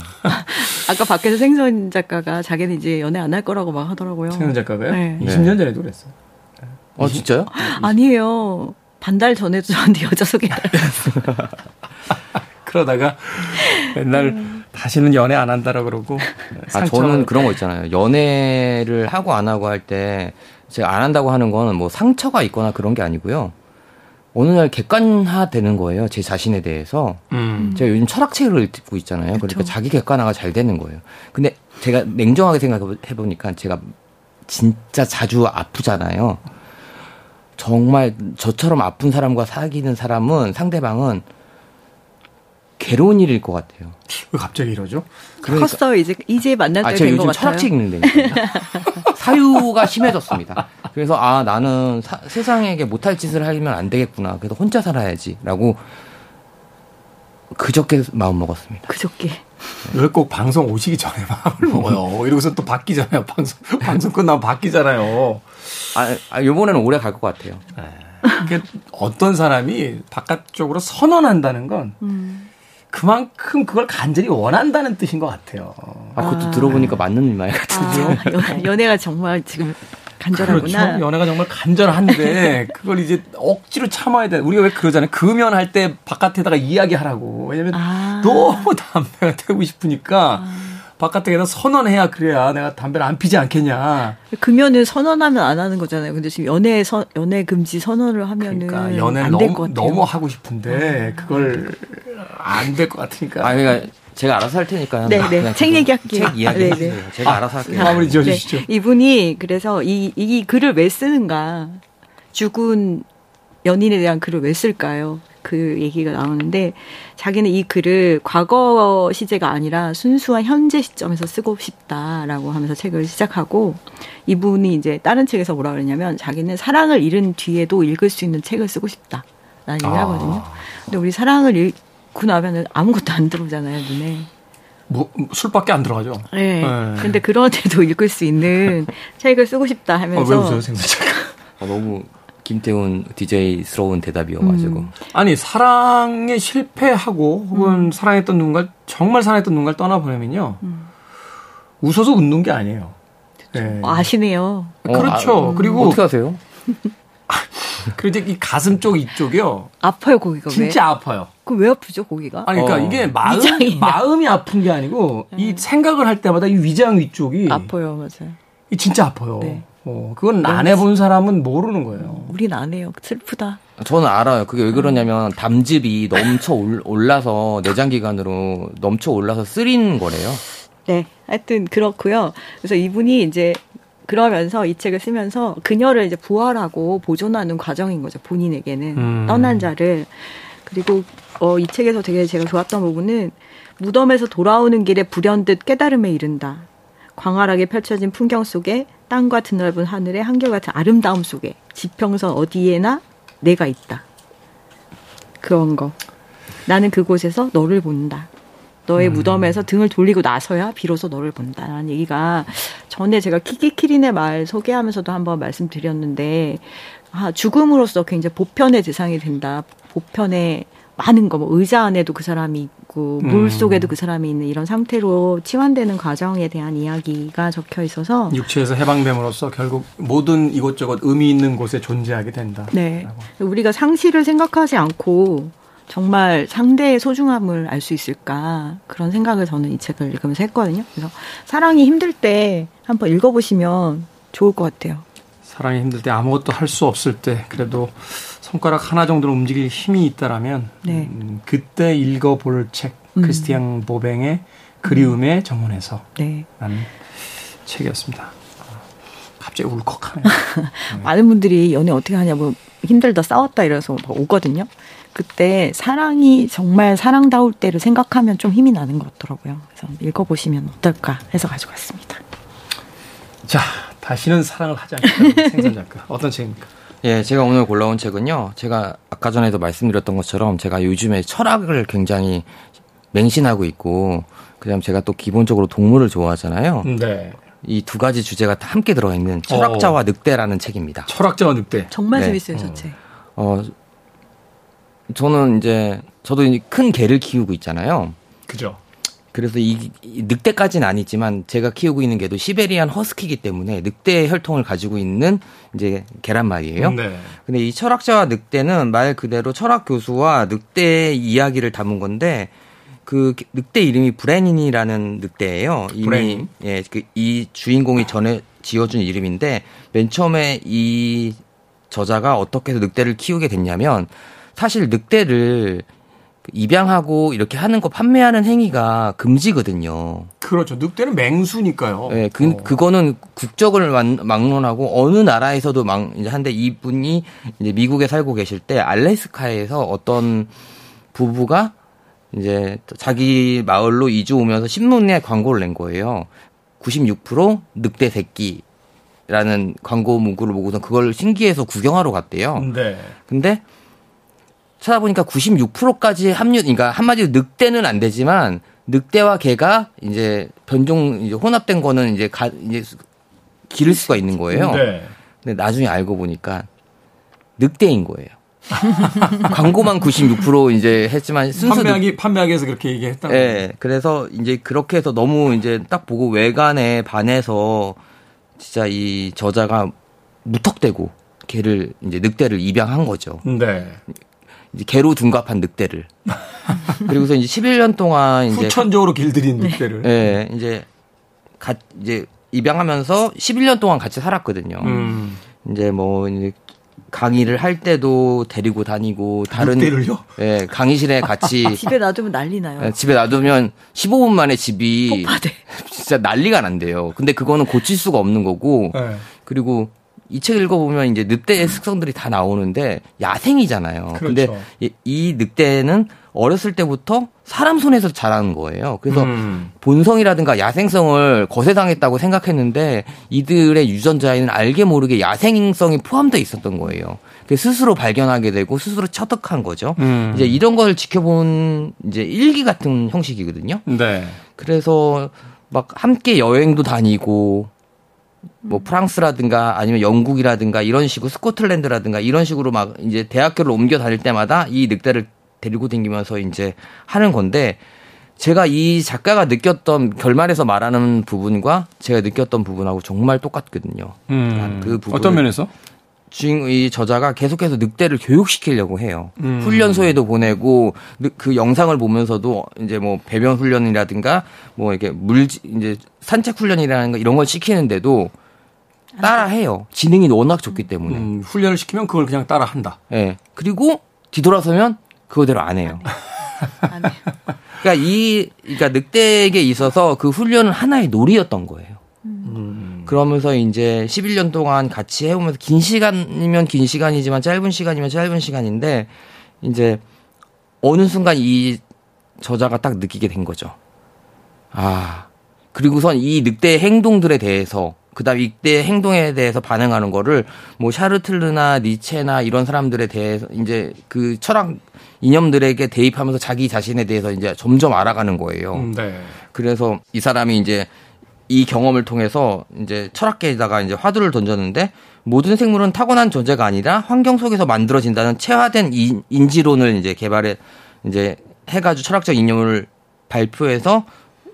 Speaker 5: 아까 밖에서 생선 작가가 자기는 이제 연애 안 할 거라고 막 하더라고요.
Speaker 1: 생선 작가가요? 네. 20년 전에도 그랬어요.
Speaker 4: 어 진짜요?
Speaker 5: 아니에요. 반달 전에도 저한테 여자 소개를
Speaker 1: 그러다가 맨날 음. 다시는 연애 안 한다라 그러고.
Speaker 4: 아, 저는 그런 거 있잖아요. 연애를 하고 안 하고 할 때 제가 안 한다고 하는 거는 뭐 상처가 있거나 그런 게 아니고요. 어느 날 객관화 되는 거예요. 제 자신에 대해서. 음. 제가 요즘 철학책을 읽고 있잖아요. 그러니까 그쵸. 자기 객관화가 잘 되는 거예요. 근데 제가 냉정하게 생각해 보니까 제가 진짜 자주 아프잖아요. 정말 저처럼 아픈 사람과 사귀는 사람은 상대방은 괴로운 일일 것 같아요.
Speaker 1: 왜 갑자기 이러죠?
Speaker 5: 그러니까, 컸어요. 이제 이제 만날 아, 때된 것 같아요.
Speaker 4: 철학책 읽는데 사유가 심해졌습니다. 그래서 아 나는 사, 세상에게 못할 짓을 하면 안 되겠구나. 그래서 혼자 살아야지라고 그저께 마음 먹었습니다.
Speaker 5: 그저께.
Speaker 1: 왜 꼭 방송 오시기 전에 마음을 먹어요? 이러고서 또 바뀌잖아요. 방송 방송 끝나면 바뀌잖아요.
Speaker 4: 아, 아 요번에는 오래 갈 것 같아요. 네.
Speaker 1: 어떤 사람이 바깥쪽으로 선언한다는 건 음. 그만큼 그걸 간절히 원한다는 뜻인 것 같아요.
Speaker 4: 아, 그것도 아. 들어보니까 맞는 말 같은데요.
Speaker 5: 아, 연애가 정말 지금 간절하구나.
Speaker 1: 그렇죠. 연애가 정말 간절한데 그걸 이제 억지로 참아야 돼. 우리가 왜 그러잖아요. 금연할 때 바깥에다가 이야기하라고. 왜냐면 아. 너무 담배가 태우고 싶으니까 아. 바깥에다 선언해야 그래야 내가 담배를 안 피지 않겠냐.
Speaker 5: 금연은 선언하면 안 하는 거잖아요. 근데 지금 연애 선 연애 금지 선언을 하면은 그러니까 연애를
Speaker 1: 너무 너무 하고 싶은데 그걸 안 될 것 같으니까.
Speaker 4: 아 그러니까 제가 알아서 할 테니까요.
Speaker 5: 네, 네. 책 얘기할게요.
Speaker 4: 책 이야기. 아, 네, 네. 제가 아, 알아서 할게요.
Speaker 1: 마무리 지어 주시죠. 네.
Speaker 5: 이분이 그래서 이, 이 글을 왜 쓰는가? 죽은 연인에 대한 글을 왜 쓸까요? 그 얘기가 나오는데 자기는 이 글을 과거 시제가 아니라 순수한 현재 시점에서 쓰고 싶다라고 하면서 책을 시작하고 이분이 이제 다른 책에서 뭐라 그랬냐면 자기는 사랑을 잃은 뒤에도 읽을 수 있는 책을 쓰고 싶다라는 얘기를 아. 하거든요. 근데 우리 사랑을 잃고 나면은 아무것도 안 들어오잖아요 눈에.
Speaker 1: 뭐 술밖에 안 들어가죠.
Speaker 5: 네. 네. 근데 그런데도 읽을 수 있는 책을 쓰고 싶다 하면서. 아,
Speaker 1: 왜 웃어요, 생선
Speaker 4: 아, 너무 김태훈 DJ스러운 대답이어가지고.
Speaker 1: 음. 아니, 사랑에 실패하고 혹은 음. 사랑했던 누군가 정말 사랑했던 누군가를 떠나보내면요. 음. 웃어서 웃는 게 아니에요.
Speaker 5: 네. 아시네요.
Speaker 1: 어, 그렇죠.
Speaker 4: 아,
Speaker 1: 그리고.
Speaker 4: 어떻게 하세요?
Speaker 1: 그리고 이제 이 가슴 쪽 이쪽이요.
Speaker 5: 아파요, 고기가.
Speaker 1: 진짜 왜? 아파요.
Speaker 5: 그 왜 아프죠, 고기가?
Speaker 1: 아니, 그러니까 어. 이게 마음, 마음이 아픈 게 아니고, 이 음. 생각을 할 때마다 이 위장 위쪽이.
Speaker 5: 아파요, 맞아요.
Speaker 1: 이 진짜 아파요. 네. 어, 그건 안 해본 사람은 모르는 거예요.
Speaker 5: 우린 안 해요. 슬프다.
Speaker 4: 저는 알아요. 그게 왜 그러냐면 담즙이 넘쳐 올라서 내장기관으로 넘쳐 올라서 쓰린 거래요.
Speaker 5: 네. 하여튼 그렇고요. 그래서 이분이 이제 그러면서 이 책을 쓰면서 그녀를 이제 부활하고 보존하는 과정인 거죠. 본인에게는 음. 떠난 자를 그리고 어, 이 책에서 되게 제가 좋았던 부분은 무덤에서 돌아오는 길에 불현듯 깨달음에 이른다. 광활하게 펼쳐진 풍경 속에 땅과 드넓은 하늘의 한결같은 아름다움 속에 지평선 어디에나 내가 있다. 그런 거. 나는 그곳에서 너를 본다. 너의 음. 무덤에서 등을 돌리고 나서야 비로소 너를 본다라는 얘기가 전에 제가 키키키린의 말 소개하면서도 한번 말씀드렸는데 아, 죽음으로써 굉장히 보편의 대상이 된다. 보편의 많은 거, 뭐 의자 안에도 그 사람이 있고 물 음. 속에도 그 사람이 있는 이런 상태로 치환되는 과정에 대한 이야기가 적혀 있어서
Speaker 1: 육체에서 해방됨으로써 결국 모든 이곳저곳 의미 있는 곳에 존재하게 된다.
Speaker 5: 네, 우리가 상실을 생각하지 않고 정말 상대의 소중함을 알 수 있을까 그런 생각을 저는 이 책을 읽으면서 했거든요. 그래서 사랑이 힘들 때 한번 읽어보시면 좋을 것 같아요.
Speaker 1: 사랑이 힘들 때 아무것도 할 수 없을 때 그래도 손가락 하나 정도로 움직일 힘이 있다라면 네. 음, 그때 읽어볼 책 음. 크리스티앙 보뱅의 그리움의 음. 정원에서 네. 라는 책이었습니다. 갑자기 울컥하네요.
Speaker 5: 네. 많은 분들이 연애 어떻게 하냐고 힘들다 싸웠다 이래서 오거든요. 그때 사랑이 정말 사랑다울 때를 생각하면 좀 힘이 나는 것 같더라고요. 그래서 읽어보시면 어떨까 해서 가지고 왔습니다.
Speaker 1: 자, 다시는 사랑을 하지 않겠다. 생선 작가. 어떤 책입니까?
Speaker 4: 예, 제가 오늘 골라온 책은요. 제가 아까 전에도 말씀드렸던 것처럼 제가 요즘에 철학을 굉장히 맹신하고 있고 그다음 제가 또 기본적으로 동물을 좋아하잖아요. 네. 이 두 가지 주제가 다 함께 들어 있는 철학자와 어. 늑대라는 책입니다.
Speaker 1: 철학자와 늑대.
Speaker 5: 정말 네. 재밌어요, 저 책. 어,
Speaker 4: 저는 이제 저도 이제 큰 개를 키우고 있잖아요.
Speaker 1: 그죠.
Speaker 4: 그래서 이, 이 늑대까지는 아니지만 제가 키우고 있는 개도 시베리안 허스키기 때문에 늑대 혈통을 가지고 있는 이제 계란말이에요. 네. 근데 이 철학자와 늑대는 말 그대로 철학 교수와 늑대의 이야기를 담은 건데 그 늑대 이름이 브레닌이라는 늑대예요. 이미
Speaker 1: 브레닌.
Speaker 4: 예, 그 이 주인공이 전에 지어준 이름인데 맨 처음에 이 저자가 어떻게 해서 늑대를 키우게 됐냐면 사실 늑대를 입양하고 이렇게 하는 거 판매하는 행위가 금지거든요.
Speaker 1: 그렇죠. 늑대는 맹수니까요.
Speaker 4: 네, 그, 어. 그거는 국적을 막론하고 어느 나라에서도 막, 이제 한데 이분이 이제 미국에 살고 계실 때 알래스카에서 어떤 부부가 이제 자기 마을로 이주 오면서 신문에 광고를 낸 거예요. 96% 늑대 새끼라는 광고 문구를 보고서 그걸 신기해서 구경하러 갔대요. 네. 근데 찾아보니까 96%까지 합류, 그러니까 한마디로 늑대는 안 되지만 늑대와 개가 이제 변종 이제 혼합된 거는 이제 가 이제 기를 수가 있는 거예요. 네. 근데 나중에 알고 보니까 늑대인 거예요. 광고만 96% 이제 했지만
Speaker 1: 순수 판매하기 판매하기 위해서 그렇게 얘기했다.
Speaker 4: 네, 그래서 이제 그렇게 해서 너무 이제 딱 보고 외관에 반해서 진짜 이 저자가 무턱대고 개를 이제 늑대를 입양한 거죠. 네. 이제 개로 둔갑한 늑대를. 그리고서 이제 11년 동안 이제
Speaker 1: 후천적으로 길들인 네. 늑대를.
Speaker 4: 네, 이제 가 이제 입양하면서 11년 동안 같이 살았거든요. 음. 이제 뭐 이제 강의를 할 때도 데리고 다니고 다른
Speaker 1: 늑대를요?
Speaker 4: 예, 강의실에 같이
Speaker 5: 집에 놔두면 난리 나요. 예,
Speaker 4: 집에 놔두면 15분 만에 집이 폭파돼. 진짜 난리가 난대요. 근데 그거는 고칠 수가 없는 거고 네. 그리고 이 책 읽어보면 이제 늑대의 습성들이 다 나오는데 야생이잖아요. 그렇죠. 근데 이 늑대는 어렸을 때부터 사람 손에서 자라는 거예요. 그래서 음. 본성이라든가 야생성을 거세당했다고 생각했는데 이들의 유전자에는 알게 모르게 야생성이 포함되어 있었던 거예요. 스스로 발견하게 되고 스스로 처득한 거죠. 음. 이제 이런 걸 지켜본 이제 일기 같은 형식이거든요. 네. 그래서 막 함께 여행도 다니고 뭐 프랑스라든가 아니면 영국이라든가 이런 식으로 스코틀랜드라든가 이런 식으로 막 이제 대학교를 옮겨 다닐 때마다 이 늑대를 데리고 다니면서 이제 하는 건데 제가 이 작가가 느꼈던 결말에서 말하는 부분과 제가 느꼈던 부분하고 정말 똑같거든요.
Speaker 1: 음, 그 부분 어떤 면에서?
Speaker 4: 주인 이 저자가 계속해서 늑대를 교육시키려고 해요. 음. 훈련소에도 보내고 그 영상을 보면서도 이제 뭐 배변 훈련이라든가 뭐 이렇게 물 이제 산책 훈련이라는 거 이런 걸 시키는데도 따라해요. 지능이 워낙 좋기 때문에. 음,
Speaker 1: 훈련을 시키면 그걸 그냥 따라한다.
Speaker 4: 예. 네. 그리고 뒤돌아서면 그거대로 안 해요. 안 해요. 그러니까 이 그러니까 늑대에게 있어서 그 훈련은 하나의 놀이였던 거예요. 음. 그러면서 이제 11년 동안 같이 해오면서 긴 시간이면 긴 시간이지만 짧은 시간이면 짧은 시간인데 이제 어느 순간 이 저자가 딱 느끼게 된 거죠. 아 그리고선 이 늑대의 행동들에 대해서 그다음 이때 행동에 대해서 반응하는 거를 뭐 샤르틀르나 니체나 이런 사람들에 대해서 이제 그 철학 이념들에게 대입하면서 자기 자신에 대해서 이제 점점 알아가는 거예요. 음, 네. 그래서 이 사람이 이제 이 경험을 통해서 이제 철학계에다가 이제 화두를 던졌는데 모든 생물은 타고난 존재가 아니라 환경 속에서 만들어진다는 체화된 인지론을 이제 개발해 이제 해가지고 철학적 이념을 발표해서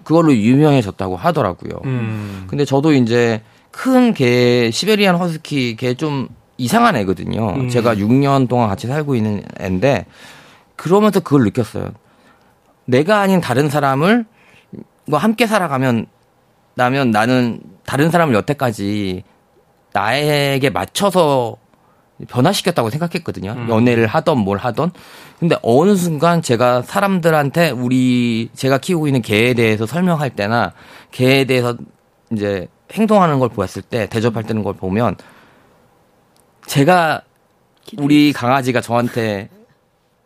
Speaker 4: 그걸로 유명해졌다고 하더라고요. 음. 근데 저도 이제 큰 개 시베리안 허스키 개 좀 이상한 애거든요. 음. 제가 6년 동안 같이 살고 있는 애인데 그러면서 그걸 느꼈어요. 내가 아닌 다른 사람을 뭐 함께 살아가면 나면 나는 다른 사람을 여태까지 나에게 맞춰서 변화시켰다고 생각했거든요. 음. 연애를 하던 뭘 하던. 근데 어느 순간 제가 사람들한테 우리 제가 키우고 있는 개에 대해서 설명할 때나 개에 대해서 이제 행동하는 걸 보았을 때 대접할 때는 걸 보면 제가 우리 강아지가 저한테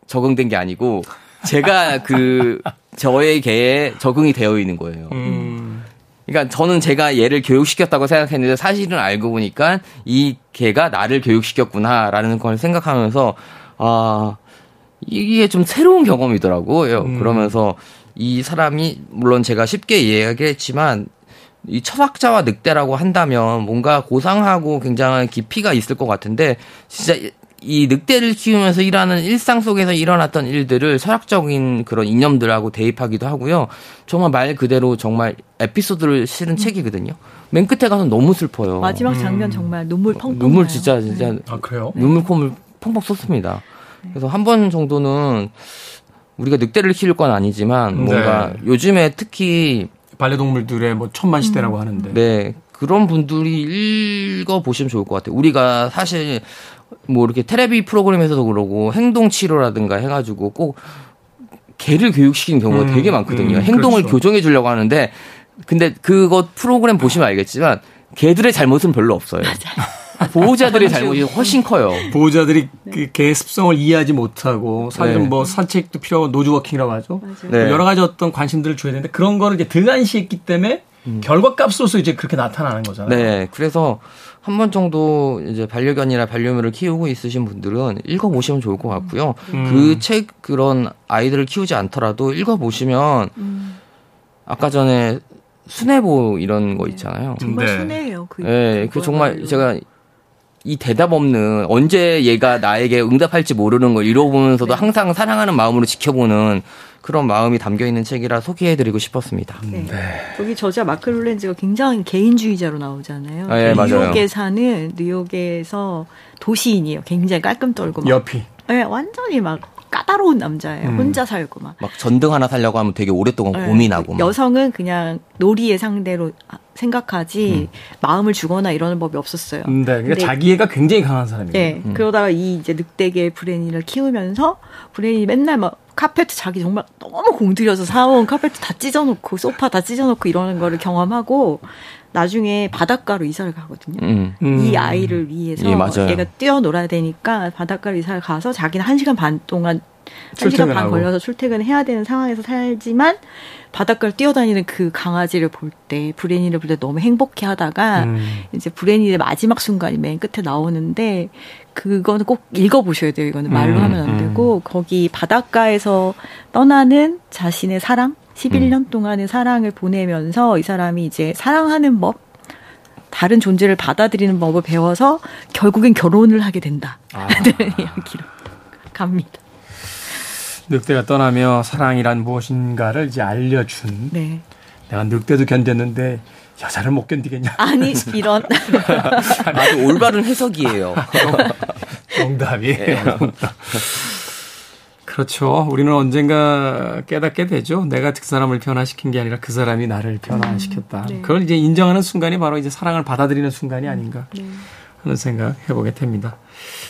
Speaker 4: 적응된 게 아니고 제가 그 저의 개에 적응이 되어 있는 거예요. 음. 그러니까 저는 제가 얘를 교육시켰다고 생각했는데 사실은 알고 보니까 이 개가 나를 교육시켰구나라는 걸 생각하면서 아 이게 좀 새로운 경험이더라고요. 음. 그러면서 이 사람이 물론 제가 쉽게 이야기했지만 이 철학자와 늑대라고 한다면 뭔가 고상하고 굉장한 깊이가 있을 것 같은데 진짜 이 늑대를 키우면서 일하는 일상 속에서 일어났던 일들을 철학적인 그런 이념들하고 대입하기도 하고요. 정말 말 그대로 정말 에피소드를 실은 음. 책이거든요. 맨 끝에 가서 너무 슬퍼요.
Speaker 5: 마지막 장면 음. 정말 눈물 펑펑
Speaker 4: 눈물 진짜 진짜
Speaker 1: 네. 아 그래요?
Speaker 4: 눈물 콧물 펑펑 쏟습니다. 네. 그래서 한 번 정도는 우리가 늑대를 키울 건 아니지만 뭔가 네. 요즘에 특히
Speaker 1: 반려동물들의 뭐 천만 시대라고 음. 하는데
Speaker 4: 네 그런 분들이 읽어 보시면 좋을 것 같아요. 우리가 사실 뭐 이렇게 테레비 프로그램에서도 그러고 행동 치료라든가 해가지고 꼭 개를 교육시키는 경우가 음, 되게 많거든요. 음, 행동을 그렇죠. 교정해 주려고 하는데 근데 그것 프로그램 보시면 알겠지만 개들의 잘못은 별로 없어요. 보호자들의 잘못이 훨씬 커요.
Speaker 1: 보호자들이 네. 그 습성을 이해하지 못하고 사실은 네. 뭐 산책도 필요하고 노즈워킹이라고 하죠. 네. 여러 가지 어떤 관심들을 줘야 되는데 그런 거를 이제 등한시했기 때문에 음. 결과값으로서 이제 그렇게 나타나는 거잖아요.
Speaker 4: 네. 그래서 한 번 정도 이제 반려견이나 반려묘를 키우고 있으신 분들은 읽어보시면 좋을 것 같고요. 음. 그책 그런 아이들을 키우지 않더라도 읽어보시면 음. 아까 전에 순애보 이런 거 있잖아요.
Speaker 5: 정말 네. 순애해요.
Speaker 4: 그, 네, 그 정말 제가 이 대답 없는 언제 얘가 나에게 응답할지 모르는 걸 이뤄보면서도 네. 항상 사랑하는 마음으로 지켜보는 그런 마음이 담겨 있는 책이라 소개해드리고 싶었습니다. 네. 네.
Speaker 5: 여기 저자 마크 롤렌즈가 굉장히 개인주의자로 나오잖아요. 아, 네, 뉴욕에 사는 뉴욕에서 도시인이에요. 굉장히 깔끔 떨고
Speaker 1: 옆이.
Speaker 5: 네, 완전히 막 까다로운 남자예요. 음. 혼자 살고 막.
Speaker 4: 막 전등 하나 살려고 하면 되게 오랫동안 네. 고민하고.
Speaker 5: 여성은 그냥 놀이의 상대로 생각하지 음. 마음을 주거나 이러는 법이 없었어요.
Speaker 1: 음, 네, 그러니까 자기애가 굉장히 강한 사람이에요.
Speaker 5: 네, 음. 그러다가 이 이제 늑대계 브레니를 키우면서 브레니 맨날 막 카페트 자기 정말 너무 공들여서 사온 카페트 다 찢어놓고 소파 다 찢어놓고 이러는 거를 경험하고 나중에 바닷가로 이사를 가거든요. 음. 음. 이 아이를 위해서 예, 얘가 뛰어놀아야 되니까 바닷가로 이사를 가서 자기는 한 시간 반 동안 한 시간 반 걸려서 출퇴근을 해야 되는 상황에서 살지만 바닷가를 뛰어다니는 그 강아지를 볼 때, 브레니를 볼 때 너무 행복해 하다가, 음. 이제 브레니의 마지막 순간이 맨 끝에 나오는데, 그거는 꼭 읽어보셔야 돼요. 이거는 말로 음, 하면 안 음. 되고, 음. 거기 바닷가에서 떠나는 자신의 사랑? 11년 음. 동안의 사랑을 보내면서 이 사람이 이제 사랑하는 법, 다른 존재를 받아들이는 법을 배워서 결국엔 결혼을 하게 된다. 아. 이야기로 갑니다.
Speaker 1: 늑대가 떠나며 사랑이란 무엇인가를 이제 알려준. 네. 내가 늑대도 견뎠는데 여자를 못 견디겠냐?
Speaker 5: 아니 이런
Speaker 4: 아주 올바른 해석이에요.
Speaker 1: 정답이에요. 네. 그렇죠. 우리는 언젠가 깨닫게 되죠. 내가 그 사람을 변화시킨 게 아니라 그 사람이 나를 변화시켰다. 음, 네. 그걸 이제 인정하는 순간이 바로 이제 사랑을 받아들이는 순간이 아닌가 네. 하는 생각 해보게 됩니다.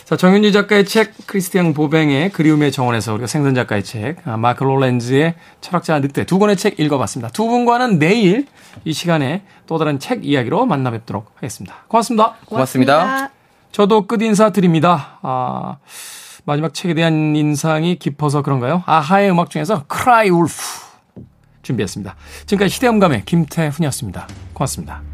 Speaker 1: 자, 정윤주 작가의 책, 크리스티앙 보뱅의 그리움의 정원에서 우리가 생선 작가의 책, 아, 마크 롤렌즈의 철학자 늑대 두 권의 책 읽어봤습니다. 두 분과는 내일 이 시간에 또 다른 책 이야기로 만나 뵙도록 하겠습니다. 고맙습니다.
Speaker 4: 고맙습니다. 고맙습니다.
Speaker 1: 저도 끝 인사 드립니다. 아, 마지막 책에 대한 인상이 깊어서 그런가요? 아하의 음악 중에서 크라이 울프 준비했습니다. 지금까지 시대음감의 김태훈이었습니다. 고맙습니다.